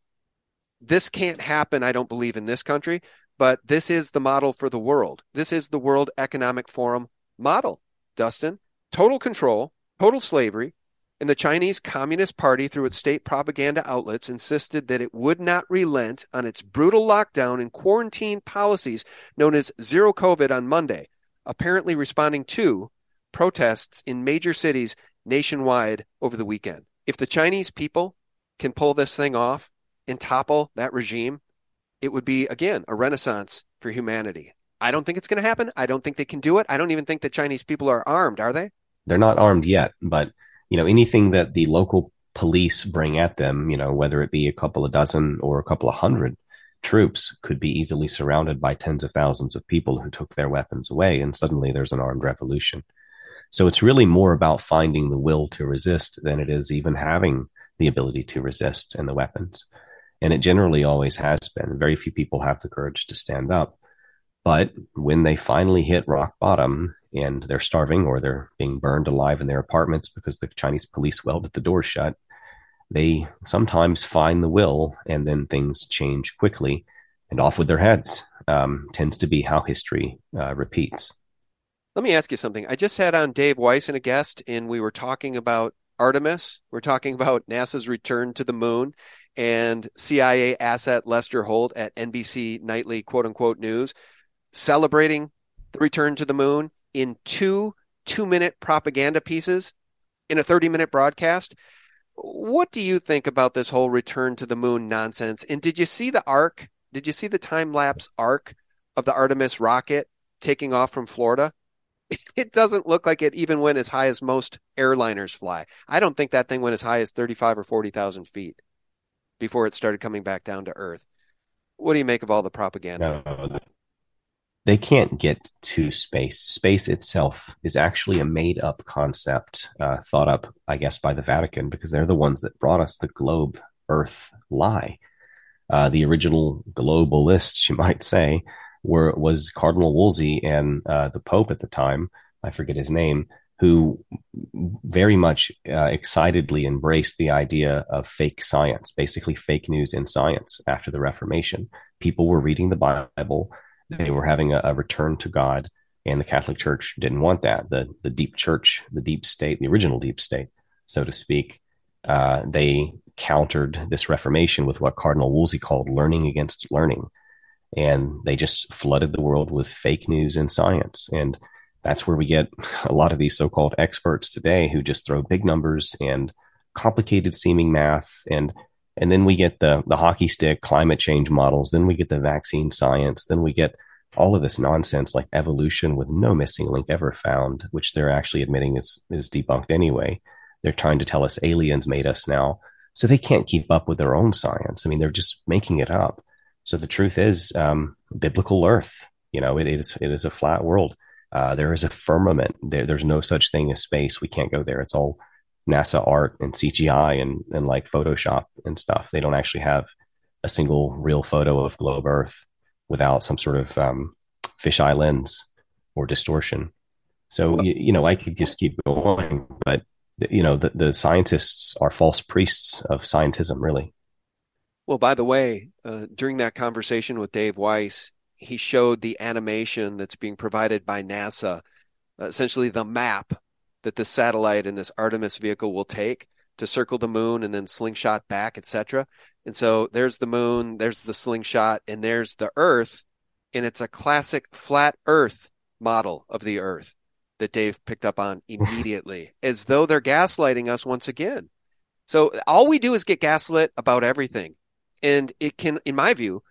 This can't happen, I don't believe, in this country, but this is the model for the world. This is the World Economic Forum model, Dustin. Total control, total slavery, and the Chinese Communist Party, through its state propaganda outlets, insisted that it would not relent on its brutal lockdown and quarantine policies known as Zero COVID on Monday, apparently responding to protests in major cities nationwide over the weekend. If the Chinese people can pull this thing off and topple that regime, it would be, again, a renaissance for humanity. I don't think it's going to happen. I don't think they can do it. I don't even think the Chinese people are armed, are they? They're not armed yet, but you know, anything that the local police bring at them, you know, whether it be a couple of dozen or a couple of hundred troops could be easily surrounded by tens of thousands of people who took their weapons away and suddenly there's an armed revolution. So it's really more about finding the will to resist than it is even having the ability to resist and the weapons. And it generally always has been. Very few people have the courage to stand up. But when they finally hit rock bottom and they're starving or they're being burned alive in their apartments because the Chinese police welded the door shut, they sometimes find the will and then things change quickly and off with their heads. Um, tends to be how history uh, repeats. Let me ask you something. I just had on Dave Weiss and a guest, and we were talking about Artemis. We're talking about NASA's return to the moon and CIA asset Lester Holt at NBC Nightly quote unquote news celebrating the return to the moon in two two minute propaganda pieces in a 30 minute broadcast. What do you think about this whole return to the moon nonsense? And did you see the arc? Did you see the time lapse arc of the Artemis rocket taking off from Florida? It doesn't look like it even went as high as most airliners fly. I don't think that thing went as high as 35 or 40,000 feet before it started coming back down to Earth. What do you make of all the propaganda? No, they can't get to space. Space itself is actually a made up concept uh, thought up, I guess, by the Vatican because they're the ones that brought us the globe Earth lie. Uh, the original globalists, you might say, were was Cardinal Wolsey and uh, the Pope at the time. I forget his name, who very much uh, excitedly embraced the idea of fake science, basically fake news in science after the Reformation. People were reading the Bible they were having a, a return to God, and the Catholic Church didn't want that. The the deep church, the deep state, the original deep state, so to speak, uh, they countered this Reformation with what Cardinal Wolsey called learning against learning. And they just flooded the world with fake news and science. And that's where we get a lot of these so called experts today who just throw big numbers and complicated seeming math. And and then we get the the hockey stick climate change models. Then we get the vaccine science. Then we get all of this nonsense like evolution with no missing link ever found which they're actually admitting is is debunked anyway. They're trying to tell us aliens made us now. So they can't keep up with their own science. I mean they're just making it up so the truth is um, biblical earth you know it is it is a flat world uh, there is a firmament there, there's no such thing as space we can't go there it's all NASA art and CGI and, and like Photoshop and stuff. They don't actually have a single real photo of globe Earth without some sort of um, fisheye lens or distortion. So, you, you, know, I could just keep going, but, you know, the, the scientists are false priests of scientism, really. Well, by the way, uh, during that conversation with Dave Weiss, he showed the animation that's being provided by NASA, uh, essentially the map that the satellite and this Artemis vehicle will take to circle the moon and then slingshot back, etc. And so there's the moon, there's the slingshot, and there's the Earth, and it's a classic flat Earth model of the Earth that Dave picked up on immediately, as though they're gaslighting us once again. So all we do is get gaslit about everything. And it can, in my view,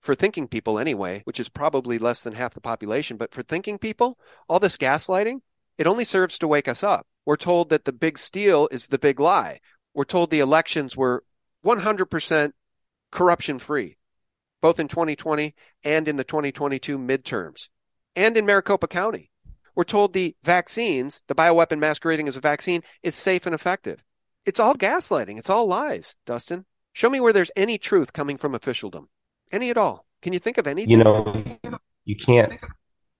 for thinking people anyway, which is probably less than half the population, but for thinking people, all this gaslighting, it only serves to wake us up. We're told that the big steal is the big lie. We're told the elections were 100% corruption free, both in 2020 and in the 2022 midterms, and in Maricopa County. We're told the vaccines, the bioweapon masquerading as a vaccine, is safe and effective. It's all gaslighting. It's all lies, Dustin. Show me where there's any truth coming from officialdom. Any at all. Can you think of anything? You know, you can't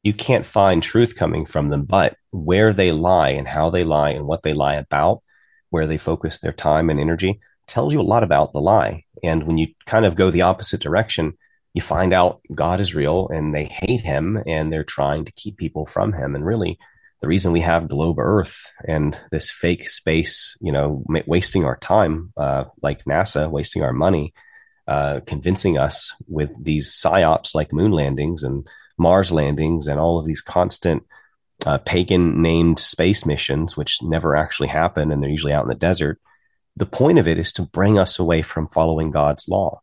you can't find truth coming from them, but where they lie and how they lie and what they lie about, where they focus their time and energy, tells you a lot about the lie. And when you kind of go the opposite direction, you find out God is real and they hate him and they're trying to keep people from him. And really, the reason we have globe Earth and this fake space, you know, wasting our time, uh, like NASA, wasting our money, uh, convincing us with these psyops like moon landings and Mars landings and all of these constant uh, pagan named space missions, which never actually happen and they're usually out in the desert. The point of it is to bring us away from following God's law.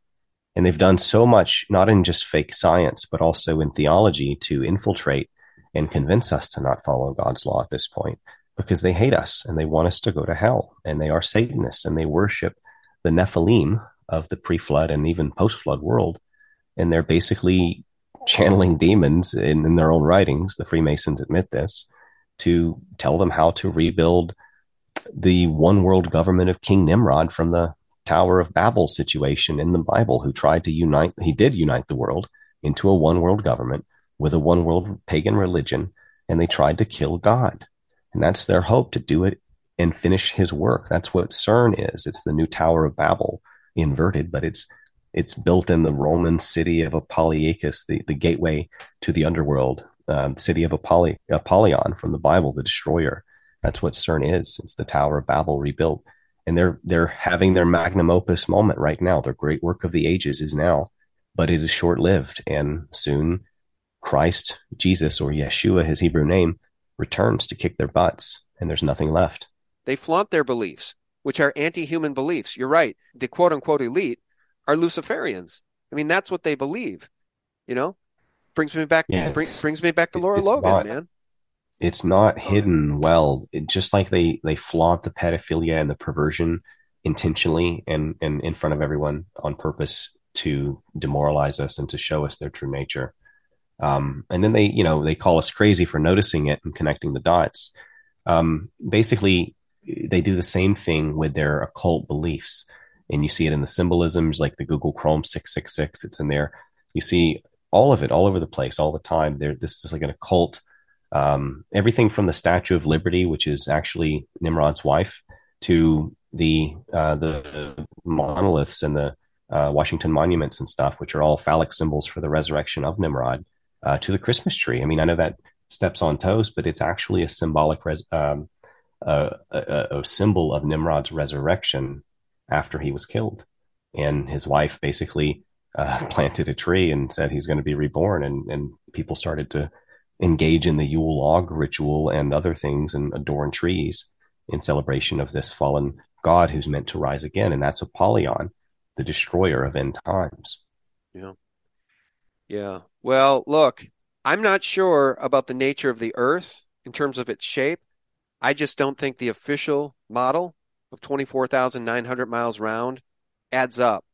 And they've done so much, not in just fake science, but also in theology to infiltrate and convince us to not follow God's law at this point because they hate us and they want us to go to hell. And they are Satanists and they worship the Nephilim of the pre flood and even post flood world. And they're basically channeling demons in, in their own writings. The Freemasons admit this to tell them how to rebuild the one world government of King Nimrod from the Tower of Babel situation in the Bible, who tried to unite, he did unite the world into a one world government with a one world pagan religion, and they tried to kill God. And that's their hope to do it and finish his work. That's what CERN is. It's the new Tower of Babel inverted, but it's it's built in the Roman city of Apollonius, the, the gateway to the underworld, um, city of Apolly, Apollyon from the Bible, the destroyer. That's what CERN is. It's the Tower of Babel rebuilt. And they're they're having their magnum opus moment right now. Their great work of the ages is now, but it is short lived. And soon Christ, Jesus, or Yeshua, his Hebrew name, returns to kick their butts, and there's nothing left. They flaunt their beliefs, which are anti human beliefs. You're right. The quote unquote elite are Luciferians. I mean, that's what they believe. You know, brings me back. Yeah, brings, brings me back to Lara Logan, not, man. It's not hidden well. It, just like they they flaunt the pedophilia and the perversion intentionally and and in front of everyone on purpose to demoralize us and to show us their true nature. Um, and then they, you know, they call us crazy for noticing it and connecting the dots. Um, basically, they do the same thing with their occult beliefs. And you see it in the symbolisms like the Google Chrome 666. It's in there. You see all of it all over the place all the time. There, this is like an occult. Um, everything from the Statue of Liberty, which is actually Nimrod's wife, to the uh, the monoliths and the uh, Washington monuments and stuff, which are all phallic symbols for the resurrection of Nimrod uh, to the Christmas tree. I mean, I know that steps on toes, but it's actually a symbolic, res- um, a, a, symbol of Nimrod's resurrection after he was killed. And his wife basically uh, planted a tree and said he's going to be reborn. And, and people started to engage in the Yule log ritual and other things and adorn trees in celebration of this fallen God who's meant to rise again. And that's Apollyon, the destroyer of end times. Yeah. Yeah. Well, look, I'm not sure about the nature of the Earth in terms of its shape. I just don't think the official model of 24,900 miles round adds up,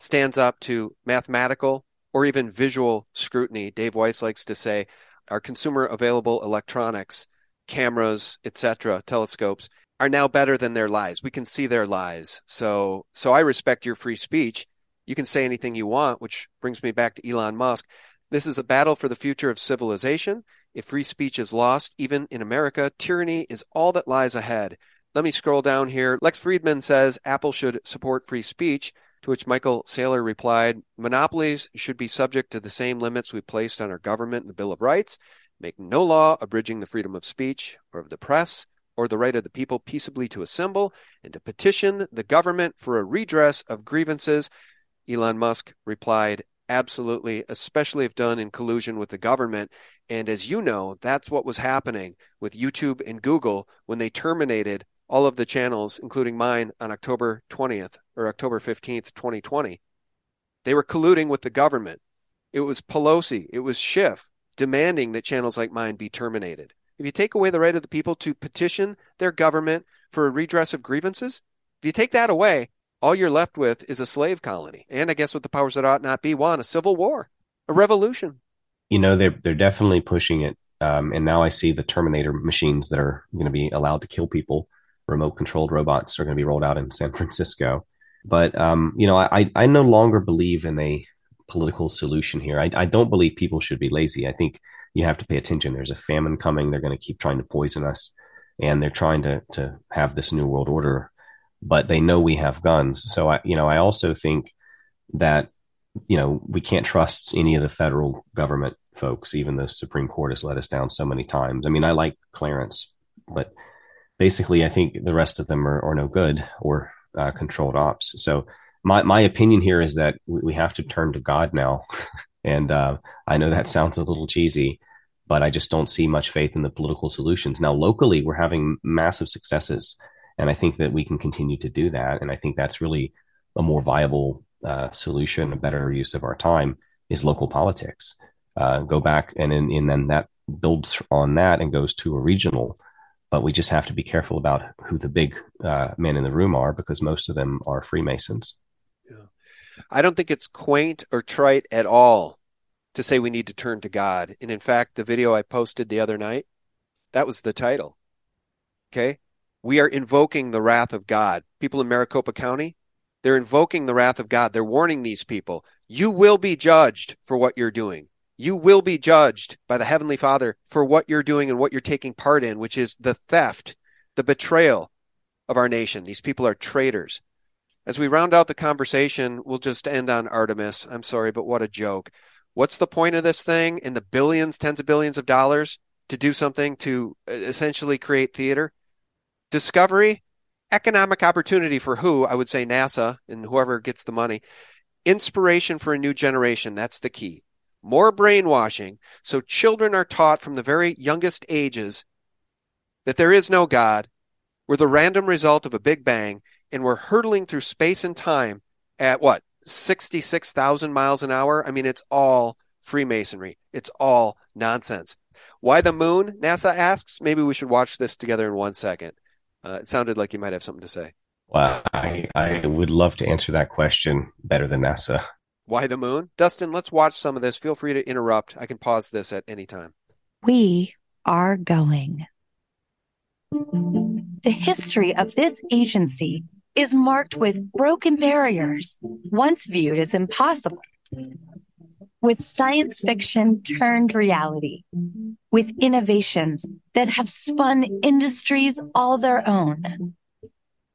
stands up to mathematical or even visual scrutiny. Dave Weiss likes to say our consumer available electronics, cameras, etc., telescopes are now better than their lies. We can see their lies. So so I respect your free speech you can say anything you want, which brings me back to Elon Musk. This is a battle for the future of civilization. If free speech is lost, even in America, tyranny is all that lies ahead. Let me scroll down here. Lex Fridman says Apple should support free speech, to which Michael Saylor replied Monopolies should be subject to the same limits we placed on our government in the Bill of Rights, make no law abridging the freedom of speech or of the press or the right of the people peaceably to assemble and to petition the government for a redress of grievances Elon Musk replied, Absolutely, especially if done in collusion with the government. And as you know, that's what was happening with YouTube and Google when they terminated all of the channels, including mine, on October 20th or October 15th, 2020. They were colluding with the government. It was Pelosi, it was Schiff demanding that channels like mine be terminated. If you take away the right of the people to petition their government for a redress of grievances, if you take that away, all you're left with is a slave colony. And I guess what the powers that ought not be want a civil war, a revolution. You know, they're, they're definitely pushing it. Um, and now I see the Terminator machines that are going to be allowed to kill people. Remote controlled robots are going to be rolled out in San Francisco. But, um, you know, I, I no longer believe in a political solution here. I, I don't believe people should be lazy. I think you have to pay attention. There's a famine coming. They're going to keep trying to poison us, and they're trying to to have this new world order. But they know we have guns. So I, you know, I also think that you know we can't trust any of the federal government folks. Even the Supreme Court has let us down so many times. I mean, I like Clarence, but basically, I think the rest of them are, are no good or uh, controlled ops. So my my opinion here is that we have to turn to God now, and uh, I know that sounds a little cheesy, but I just don't see much faith in the political solutions. Now, locally, we're having massive successes, and I think that we can continue to do that. And I think that's really a more viable uh, solution, a better use of our time is local politics. Uh, go back and, and then that builds on that and goes to a regional but we just have to be careful about who the big uh, men in the room are because most of them are Freemasons. I don't think it's quaint or trite at all to say we need to turn to God. And in fact, the video I posted the other night, that was the title. Okay. We are invoking the wrath of God. People in Maricopa County, they're invoking the wrath of God. They're warning these people, you will be judged for what you're doing. You will be judged by the Heavenly Father for what you're doing and what you're taking part in, which is the theft, the betrayal of our nation. These people are traitors. As we round out the conversation, we'll just end on Artemis. I'm sorry, but what a joke. What's the point of this thing in the billions, tens of billions of dollars to do something to uh, essentially create theater? Discovery, economic opportunity for who? I would say NASA and whoever gets the money. Inspiration for a new generation. That's the key. More brainwashing. So children are taught from the very youngest ages that there is no God. We're the random result of a big bang and we're hurtling through space and time at what 66,000 miles an hour. I mean, it's all Freemasonry. It's all nonsense. Why the moon? NASA asks. Maybe we should watch this together in one second. Uh, it sounded like you might have something to say. Well, I, I would love to answer that question better than NASA. Why the moon? Dustin, let's watch some of this. Feel free to interrupt. I can pause this at any time. We are going. The history of this agency is marked with broken barriers, once viewed as impossible, with science fiction turned reality, with innovations that have spun industries all their own,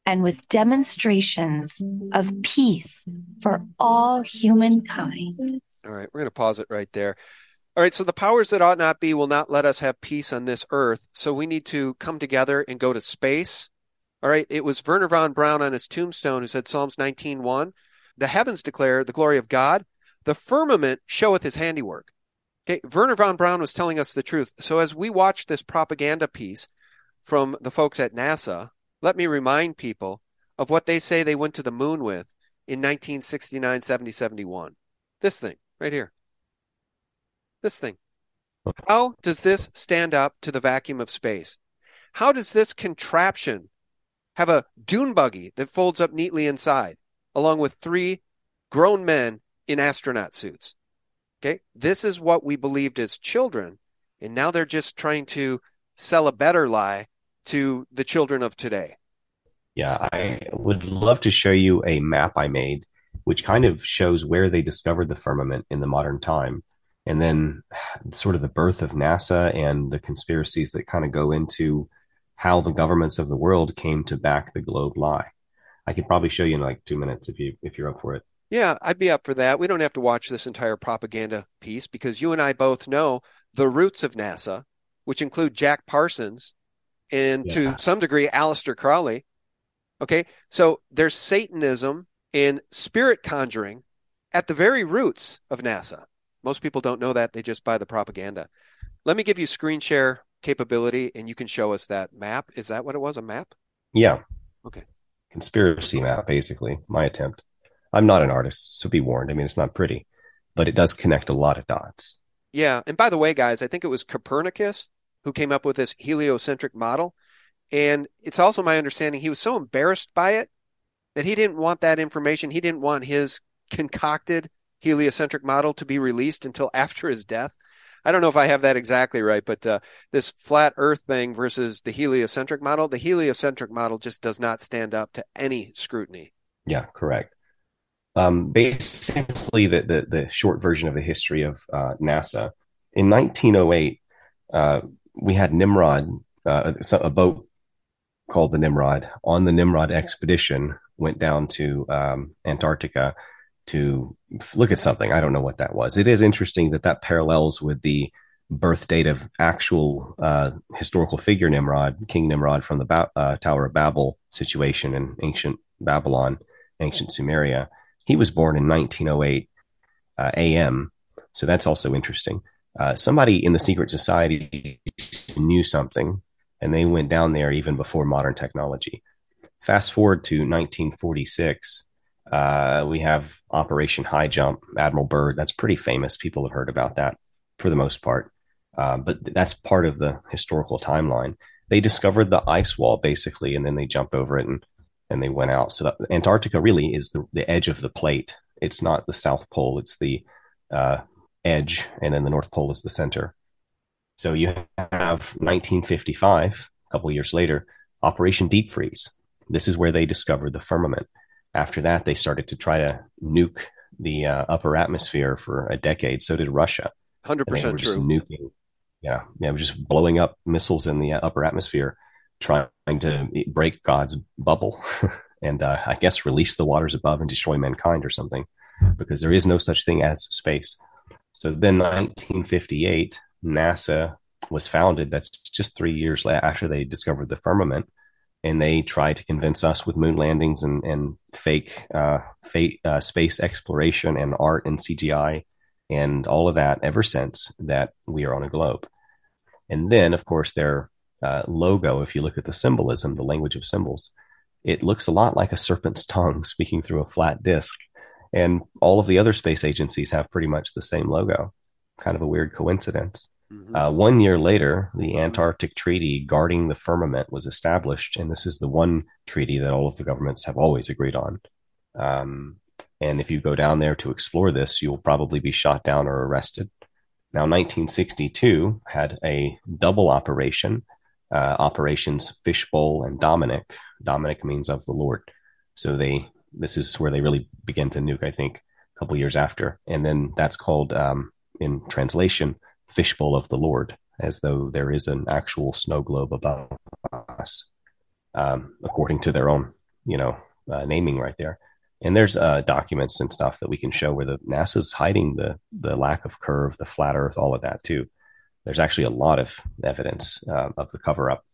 and with demonstrations of peace for all humankind. All right, we're going to pause it right there. All right, so the powers that ought not be will not let us have peace on this earth. So we need to come together and go to space all right, it was Wernher von Braun on his tombstone who said Psalms 19:1, "The heavens declare the glory of God; the firmament showeth his handiwork." Okay, Wernher von Braun was telling us the truth. So as we watch this propaganda piece from the folks at NASA, let me remind people of what they say they went to the moon with in 1969, 70, 71. This thing right here. This thing. How does this stand up to the vacuum of space? How does this contraption have a dune buggy that folds up neatly inside, along with three grown men in astronaut suits. Okay. This is what we believed as children. And now they're just trying to sell a better lie to the children of today. Yeah, I would love to show you a map I made, which kind of shows where they discovered the firmament in the modern time. And then sort of the birth of NASA and the conspiracies that kind of go into how the governments of the world came to back the globe lie. I could probably show you in like two minutes if you if you're up for it. Yeah, I'd be up for that. We don't have to watch this entire propaganda piece because you and I both know the roots of NASA, which include Jack Parsons and yeah. to some degree Aleister Crowley. Okay, so there's Satanism and spirit conjuring at the very roots of NASA. Most people don't know that; they just buy the propaganda. Let me give you screen share capability and you can show us that map. Is that what it was? A map? Yeah. Okay. Conspiracy map, basically, my attempt. I'm not an artist, so be warned. I mean, it's not pretty, but it does connect a lot of dots. Yeah. And by the way, guys, I think it was Copernicus who came up with this heliocentric model. And it's also my understanding he was so embarrassed by it that he didn't want that information. He didn't want his concocted heliocentric model to be released until after his death. I don't know if I have that exactly right, but uh, this flat Earth thing versus the heliocentric model, the heliocentric model just does not stand up to any scrutiny. Yeah, correct. Um, basically, the, the, the short version of the history of uh, NASA in 1908, uh, we had Nimrod, uh, a boat called the Nimrod, on the Nimrod expedition, went down to um, Antarctica to look at something. I don't know what that was. It is interesting that that parallels with the birth date of actual uh, historical figure Nimrod, King Nimrod from the ba- uh, Tower of Babel situation in ancient Babylon, ancient Sumeria. He was born in 1908 uh, AM. So that's also interesting. Uh, somebody in the secret society knew something and they went down there even before modern technology. Fast forward to 1946 uh, we have Operation High Jump, Admiral Byrd. That's pretty famous. People have heard about that for the most part. Uh, but that's part of the historical timeline. They discovered the ice wall basically, and then they jumped over it and, and they went out. So Antarctica really is the, the edge of the plate. It's not the South Pole, it's the uh, edge, and then the North Pole is the center. So you have 1955, a couple years later, Operation Deep Freeze. This is where they discovered the firmament after that, they started to try to nuke the uh, upper atmosphere for a decade. So did Russia. Hundred percent true. nuking, yeah, yeah, just blowing up missiles in the upper atmosphere, trying to break God's bubble, and uh, I guess release the waters above and destroy mankind or something, because there is no such thing as space. So then, 1958, NASA was founded. That's just three years after they discovered the firmament and they try to convince us with moon landings and, and fake, uh, fake uh, space exploration and art and CGI and all of that ever since that we are on a globe. And then, of course, their uh, logo, if you look at the symbolism, the language of symbols, it looks a lot like a serpent's tongue speaking through a flat disk. And all of the other space agencies have pretty much the same logo. Kind of a weird coincidence. Mm-hmm. Uh, one year later, the Antarctic Treaty guarding the firmament was established, and this is the one treaty that all of the governments have always agreed on. Um, and if you go down there to explore this, you'll probably be shot down or arrested. Now, 1962 had a double operation, uh, operations Fishbowl and Dominic. Dominic means of the Lord. So they this is where they really begin to nuke, I think, a couple years after. And then that's called, um, in translation, fishbowl of the Lord, as though there is an actual snow globe above us, um, according to their own, you know, uh, naming right there. And there's uh, documents and stuff that we can show where the NASA's hiding the the lack of curve, the flat Earth, all of that too. There's actually a lot of evidence uh, of the cover up.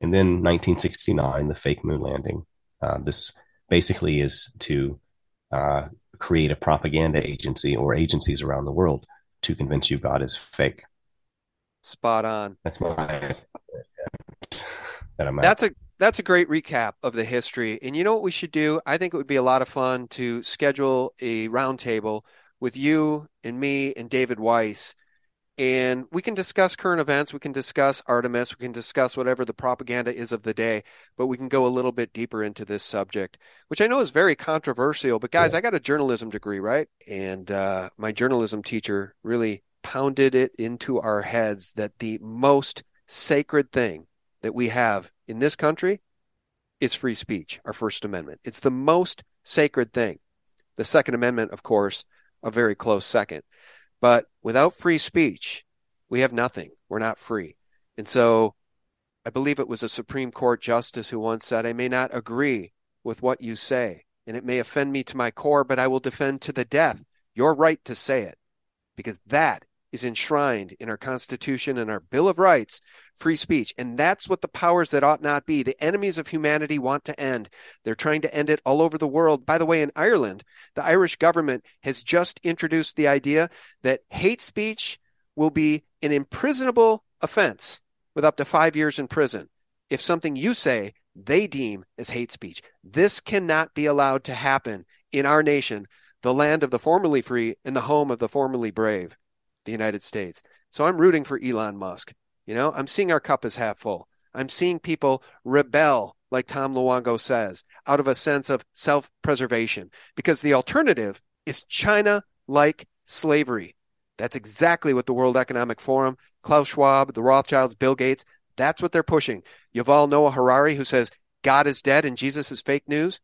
And then 1969, the fake moon landing. Uh, this basically is to uh, create a propaganda agency or agencies around the world to convince you God is fake. Spot on. That's my that That's a that's a great recap of the history. And you know what we should do? I think it would be a lot of fun to schedule a roundtable with you and me and David Weiss and we can discuss current events. We can discuss Artemis. We can discuss whatever the propaganda is of the day, but we can go a little bit deeper into this subject, which I know is very controversial. But guys, yeah. I got a journalism degree, right? And uh, my journalism teacher really pounded it into our heads that the most sacred thing that we have in this country is free speech, our First Amendment. It's the most sacred thing. The Second Amendment, of course, a very close second. But without free speech, we have nothing. We're not free. And so I believe it was a Supreme Court justice who once said, I may not agree with what you say, and it may offend me to my core, but I will defend to the death your right to say it, because that is enshrined in our Constitution and our Bill of Rights, free speech. And that's what the powers that ought not be, the enemies of humanity, want to end. They're trying to end it all over the world. By the way, in Ireland, the Irish government has just introduced the idea that hate speech will be an imprisonable offense with up to five years in prison if something you say they deem as hate speech. This cannot be allowed to happen in our nation, the land of the formerly free and the home of the formerly brave, the United States. So I'm rooting for Elon Musk. You know, I'm seeing our cup as half full. I'm seeing people rebel, like Tom Luongo says, out of a sense of self preservation, because the alternative is China like slavery. That's exactly what the World Economic Forum, Klaus Schwab, the Rothschilds, Bill Gates, that's what they're pushing. Yuval Noah Harari, who says God is dead and Jesus is fake news.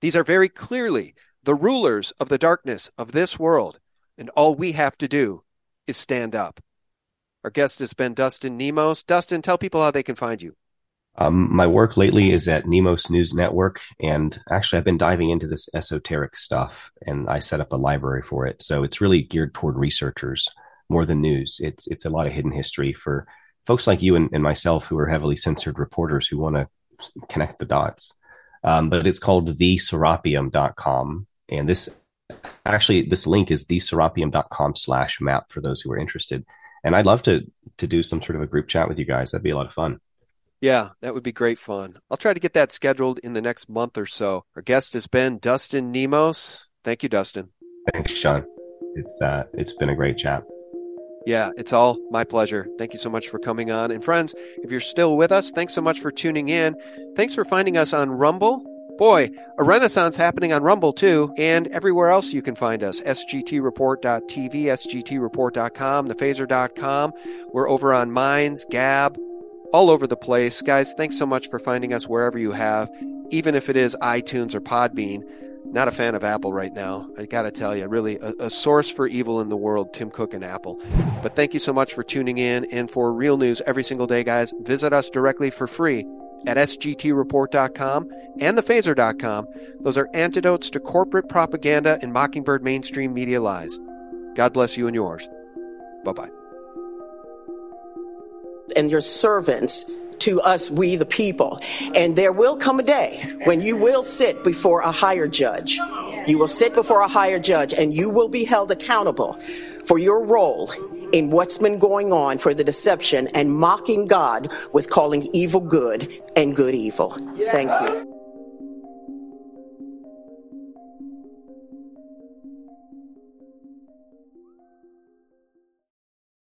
These are very clearly the rulers of the darkness of this world, and all we have to do is stand up. Our guest has been Dustin Nemos. Dustin, tell people how they can find you. Um, my work lately is at Nemos News Network, and actually, I've been diving into this esoteric stuff, and I set up a library for it. So it's really geared toward researchers more than news. It's it's a lot of hidden history for folks like you and, and myself who are heavily censored reporters who want to connect the dots. Um, but it's called theserapium.com. And this actually, this link is theserapium.com slash map for those who are interested. And I'd love to, to do some sort of a group chat with you guys. That'd be a lot of fun. Yeah, that would be great fun. I'll try to get that scheduled in the next month or so. Our guest has been Dustin Nemos. Thank you, Dustin. Thanks, Sean. It's uh, it's been a great chat. Yeah, it's all my pleasure. Thank you so much for coming on. And friends, if you're still with us, thanks so much for tuning in. Thanks for finding us on Rumble. Boy, a renaissance happening on Rumble too, and everywhere else you can find us. SGTReport.tv, SGTReport.com, thephaser.com. We're over on Minds, Gab, all over the place. Guys, thanks so much for finding us wherever you have, even if it is iTunes or Podbean. Not a fan of Apple right now. I got to tell you, really a, a, source for evil in the world, Tim Cook and Apple. But thank you so much for tuning in. And for real news every single day, guys, visit us directly for free at sgtreport.com and thephaser.com. Those are antidotes to corporate propaganda and mockingbird mainstream media lies. God bless you and yours. Bye bye. And your servants to us, we the people. And there will come a day when you will sit before a higher judge. You will sit before a higher judge and you will be held accountable for your role in what's been going on for the deception and mocking God with calling evil good and good evil. Thank you.